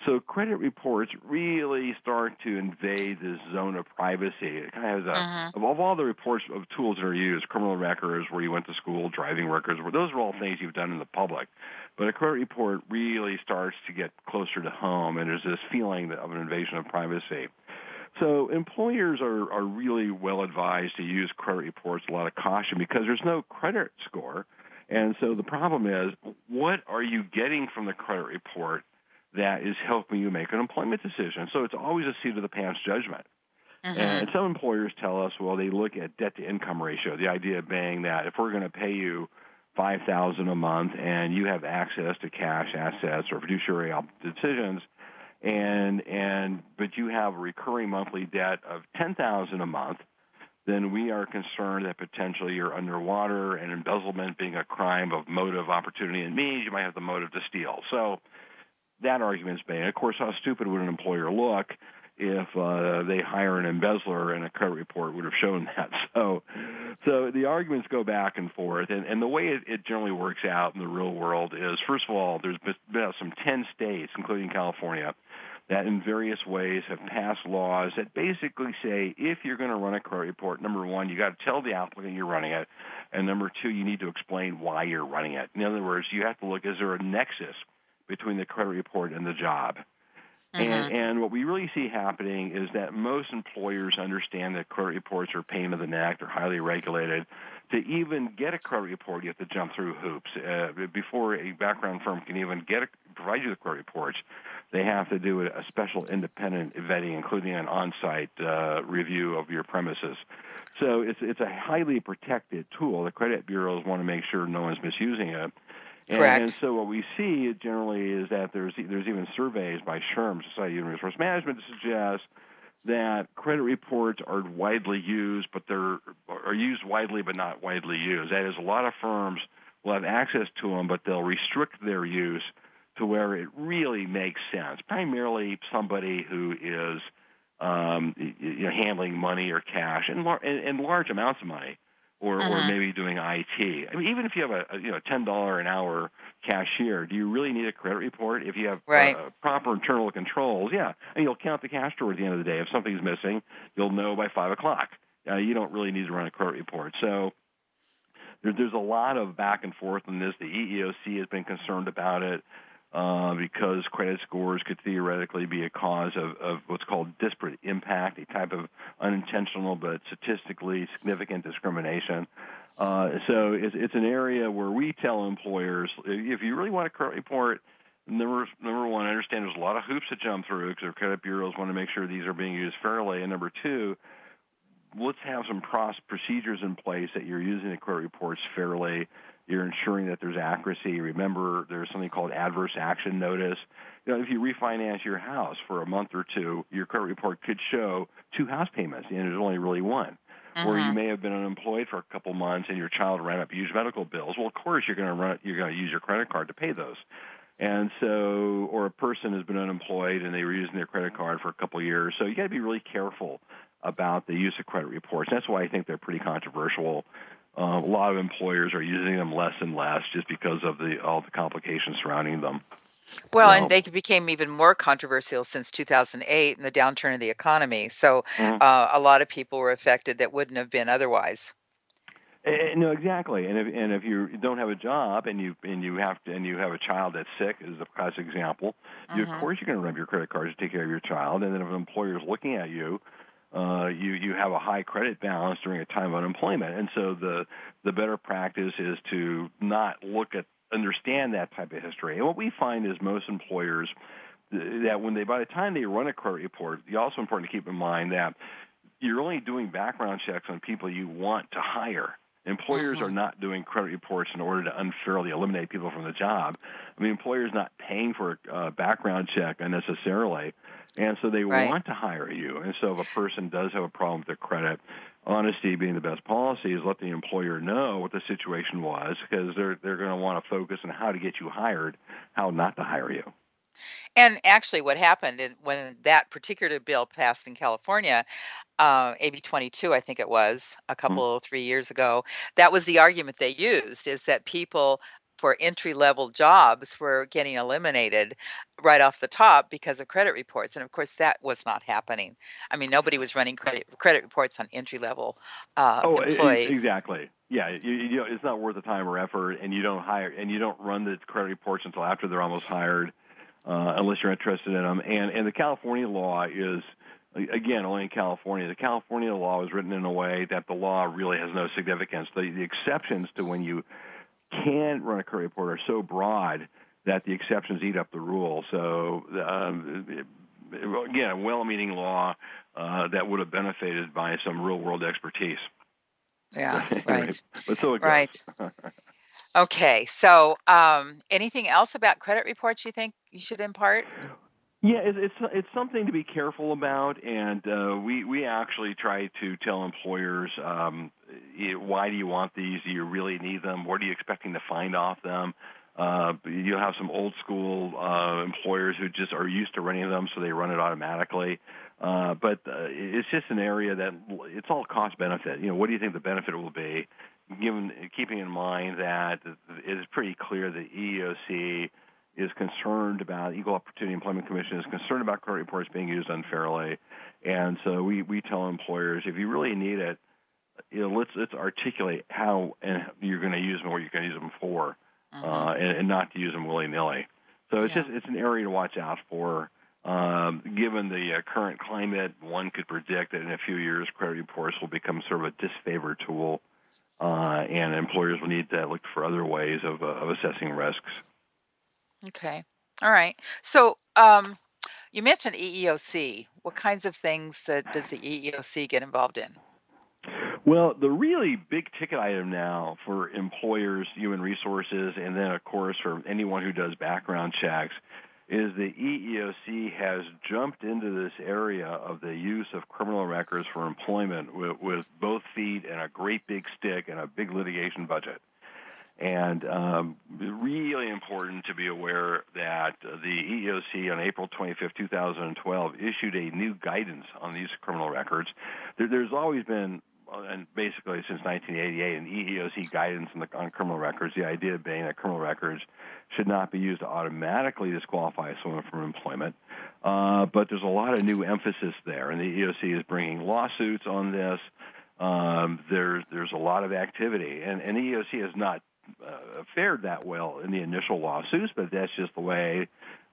Speaker 2: So credit reports really start to invade this zone of privacy. It kind of has a, of, of all the reports of tools that are used, criminal records, where you went to school, driving records, those are all things you've done in the public. But a credit report really starts to get closer to home, and there's this feeling of an invasion of privacy. So employers are, are really well advised to use credit reports with a lot of caution because there's no credit score. And so the problem is, what are you getting from the credit report that is helping you make an employment decision? So it's always a seat of the pants judgment.
Speaker 1: Mhm.
Speaker 2: And some employers tell us, well, they look at debt to income ratio. The idea being that if we're going to pay you five thousand a month and you have access to cash assets or fiduciary decisions, and and but you have a recurring monthly debt of ten thousand a month, then we are concerned that potentially you're underwater and embezzlement being a crime of motive, opportunity, and means you might have the motive to steal. So that argument's made. Of course, how stupid would an employer look if uh, they hire an embezzler and a credit report would have shown that. So, so the arguments go back and forth, and, and the way it, it generally works out in the real world is, first of all, there's been some 10 states, including California, that in various ways have passed laws that basically say if you're going to run a credit report, number one, you got to tell the applicant you're running it, and number two, you need to explain why you're running it. In other words, you have to look, is there a nexus between the credit report and the job?
Speaker 1: Mm-hmm.
Speaker 2: And, and what we really see happening is that most employers understand that credit reports are pain in the neck, they're highly regulated. To even get a credit report, you have to jump through hoops. Uh, before a background firm can even get a provide you the credit reports, they have to do a special independent vetting, including an on-site uh, review of your premises. So it's it's a highly protected tool. The credit bureaus want to make sure no one's misusing it. And,
Speaker 1: Correct.
Speaker 2: and so what we see generally is that there's there's even surveys by SHRM, Society of Resource Management, to suggest that credit reports are widely used, but they're are used widely but not widely used. That is, a lot of firms will have access to them, but they'll restrict their use to where it really makes sense. Primarily, somebody who is um, you know, handling money or cash and, lar- and, and large amounts of money, or, or
Speaker 1: Mhm.
Speaker 2: maybe doing IT. I mean, even if you have a, a you know ten dollar an hour cashier, do you really need a credit report? If you have
Speaker 1: Right.
Speaker 2: uh, proper internal controls, yeah, and you'll count the cash towards the end of the day. If something's missing, you'll know by five o'clock. Uh, you don't really need to run a credit report. So there, there's a lot of back and forth in this. The EEOC has been concerned about it uh, because credit scores could theoretically be a cause of, of what's called disparate impact, a type of unintentional but statistically significant discrimination. Uh, so it's, it's an area where we tell employers if you really want a credit report, number number one, understand there's a lot of hoops to jump through because our credit bureaus want to make sure these are being used fairly, and number two, let's have some procedures in place that you're using the credit reports fairly. You're ensuring that there's accuracy. Remember, there's something called adverse action notice. You know, if you refinance your house for a month or two, your credit report could show two house payments, and there's only really one. Or you
Speaker 1: Mhm.
Speaker 2: may have been unemployed for a couple months, and your child ran up huge medical bills. Well, of course, you're going to run. You're going to use your credit card to pay those. And so, or a person has been unemployed and they were using their credit card for a couple of years. So you got to be really careful about the use of credit reports. That's why I think they're pretty controversial. Uh, a lot of employers are using them less and less just because of the all the complications surrounding them.
Speaker 1: Well,
Speaker 2: So-
Speaker 1: and they became even more controversial since 2008 and the downturn of the economy. So
Speaker 2: Mhm.
Speaker 1: uh, a lot of people were affected that wouldn't have been otherwise.
Speaker 2: Eh, no, exactly. And if and if you don't have a job and you and you have to and you have a child that's sick, is a classic example. You, of
Speaker 1: Mhm.
Speaker 2: course, you're going to run up your credit cards to take care of your child. And then if an employer is looking at you, uh, you you have a high credit balance during a time of unemployment. And so the the better practice is to not look at understand that type of history. And what we find is most employers that when they by the time they run a credit report, it's also important to keep in mind that you're only doing background checks on people you want to hire. Employers
Speaker 1: Mhm.
Speaker 2: are not doing credit reports in order to unfairly eliminate people from the job. I mean, employers not paying for a uh, background check unnecessarily, and so they
Speaker 1: Right.
Speaker 2: want to hire you. And so, if a person does have a problem with their credit, honesty being the best policy is let the employer know what the situation was because they're they're going to want to focus on how to get you hired, how not to hire you.
Speaker 1: And actually, what happened is when that particular bill passed in California, uh, AB 22, I think it was a couple, three years ago, that was the argument they used is that people for entry level jobs were getting eliminated right off the top because of credit reports. And of course, that was not happening. I mean, nobody was running credit credit reports on entry level uh,
Speaker 2: Oh,
Speaker 1: employees.
Speaker 2: exactly. Yeah, you, you know, it's not worth the time or effort, and you don't hire, and you don't run the credit reports until after they're almost hired, uh, unless you're interested in them. And and the California law is, again, only in California. The California law is written in a way that the law really has no significance. The, the exceptions to when you can run a credit report are so broad that the exceptions eat up the rule. So um, again, a well-meaning law uh, that would have benefited by some real-world expertise.
Speaker 1: yeah,
Speaker 2: Anyway,
Speaker 1: right.
Speaker 2: But so it.
Speaker 1: Right. Okay, so um, anything else about credit reports you think you should impart?
Speaker 2: Yeah, it's it's it's something to be careful about, and uh, we we actually try to tell employers um, why do you want these? Do you really need them? What are you expecting to find off them? Uh, you have some old school uh, employers who just are used to running them, so they run it automatically. Uh, but uh, it's just an area that it's all cost benefit. You know, what do you think the benefit will be? Given keeping in mind that it is pretty clear that EEOC is concerned about Equal Opportunity Employment Commission is concerned about credit reports being used unfairly, and so we we tell employers if you really need it, you know, let's let's articulate how and you're going to use them, what you're going to use them for,
Speaker 1: Mhm.
Speaker 2: uh, and, and not to use them willy nilly. So it's
Speaker 1: Yeah.
Speaker 2: just it's an area to watch out for. Um, given the uh, current climate, one could predict that in a few years, credit reports will become sort of a disfavored tool, uh, and employers will need to look for other ways of, uh, of assessing risks.
Speaker 1: Okay. All right. So um, you mentioned EEOC. What kinds of things that does the EEOC get involved in?
Speaker 2: Well, the really big ticket item now for employers, human resources, and then of course for anyone who does background checks is the EEOC has jumped into this area of the use of criminal records for employment with, with both feet and a great big stick and a big litigation budget. And um, really important to be aware that the EEOC on April 25, 2012, issued a new guidance on these criminal records. There, there's always been and basically since 1988, an EEOC guidance on, the, on criminal records, the idea being that criminal records should not be used to automatically disqualify someone from employment. Uh, but there's a lot of new emphasis there, and the EEOC is bringing lawsuits on this. Um, there's there's a lot of activity, and, and the EEOC has not uh, fared that well in the initial lawsuits, but that's just the way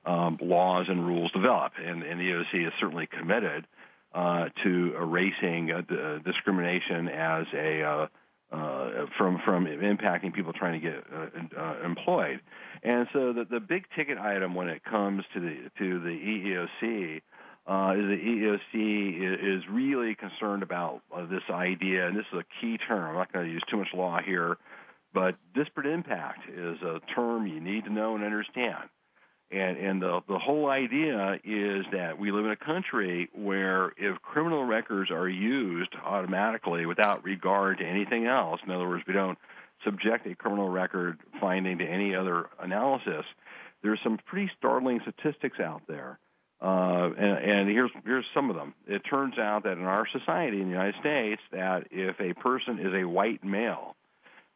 Speaker 2: um, laws and rules develop, and, and the EEOC is certainly committed uh, to erasing uh, d- discrimination as a uh, uh, from from impacting people trying to get uh, uh, employed. And so the, the big ticket item when it comes to the to the EEOC uh, is the EEOC is, is really concerned about uh, this idea, and this is a key term. I'm not going to use too much law here, but disparate impact is a term you need to know and understand. And, and the, the whole idea is that we live in a country where if criminal records are used automatically without regard to anything else, in other words, we don't subject a criminal record finding to any other analysis, there's some pretty startling statistics out there. Uh, and, and here's here's some of them. It turns out that in our society in the United States, that if a person is a white male,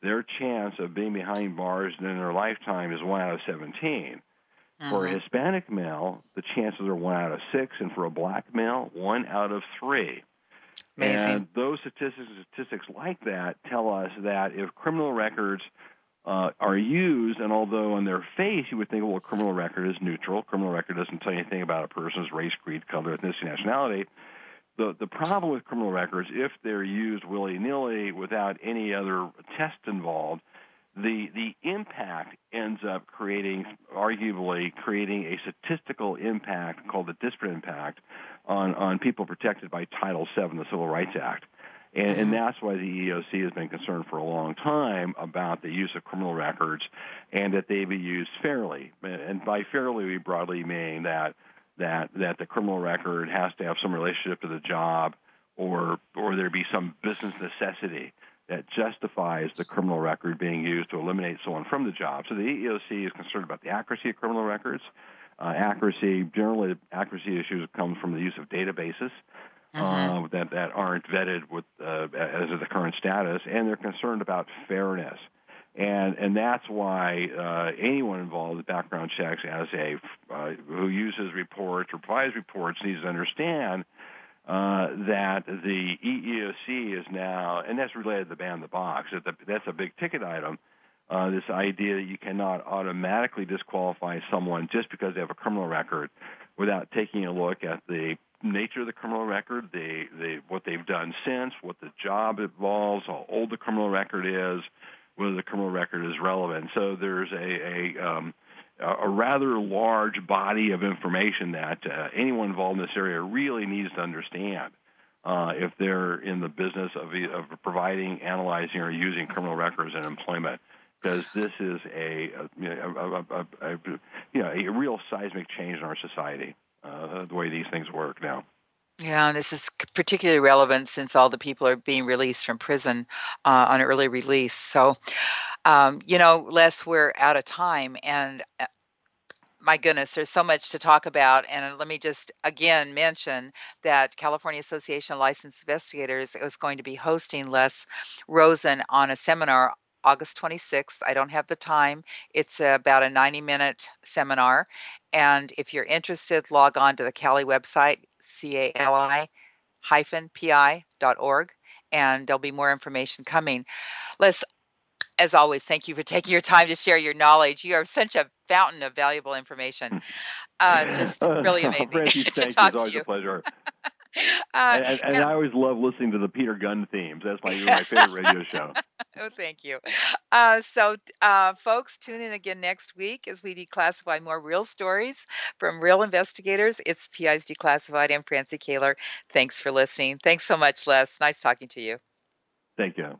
Speaker 2: their chance of being behind bars in their lifetime is one out of 17. For a mm-hmm. Hispanic male, the chances are one out of six, and for a black male, one out of three.
Speaker 1: Amazing.
Speaker 2: And those statistics, statistics like that tell us that if criminal records uh, are used, and although on their face you would think, well, a criminal record is neutral, criminal record doesn't tell you anything about a person's race, creed, color, ethnicity, nationality. The, the problem with criminal records, if they're used willy nilly without any other test involved, the the impact ends up creating arguably creating a statistical impact called the disparate impact on on people protected by Title VII, the Civil Rights Act. And, and mm-hmm. that's why the EEOC has been concerned for a long time about the use of criminal records and that they be used fairly. And by fairly, we broadly mean that that that the criminal record has to have some relationship to the job or or there be some business necessity that justifies the criminal record being used to eliminate someone from the job. So the EEOC is concerned about the accuracy of criminal records. Uh, accuracy, generally, accuracy issues come from the use of databases mm-hmm. uh, that that aren't vetted with uh, as of the current status, and they're concerned about fairness. And and that's why uh, anyone involved with background checks, as a uh, who uses reports or provides reports, needs to understand uh, that the EEOC is now, and that's related to the ban the box. That's a big ticket item. Uh, this idea that you cannot automatically disqualify someone just because they have a criminal record without taking a look at the nature of the criminal record, the, the what they've done since, what the job involves, how old the criminal record is, whether the criminal record is relevant. So there's a, a um, a rather large body of information that uh, anyone involved in this area really needs to understand uh, if they're in the business of, of providing, analyzing, or using criminal records in employment. Because this is a, a, a, a, you know, a real seismic change in our society, uh, the way these things work now.
Speaker 1: Yeah, and this is particularly relevant since all the people are being released from prison uh, on early release. So, um, you know, Les, we're out of time, and uh, my goodness, there's so much to talk about. And let me just again mention that California Association of Licensed Investigators is going to be hosting Les Rosen on a seminar August 26th. I don't have the time. It's about a 90 minute seminar. And if you're interested, log on to the Cali website, C-A-L-I hyphen P-I dot org, and there'll be more information coming. Les, as always, thank you for taking your time to share your knowledge. You are such a fountain of valuable information. Uh, it's just really amazing to
Speaker 2: thank
Speaker 1: talk
Speaker 2: you. It's
Speaker 1: to you.
Speaker 2: a pleasure. Uh, and, and, and, I always love listening to the Peter Gunn themes. That's my my favorite radio show.
Speaker 1: oh, thank you. Uh, so, uh, folks, tune in again next week as we declassify more real stories from real investigators. It's PI's Declassified. I'm Francie Koehler. Thanks for listening. Thanks so much, Les. Nice talking to you.
Speaker 2: Thank you.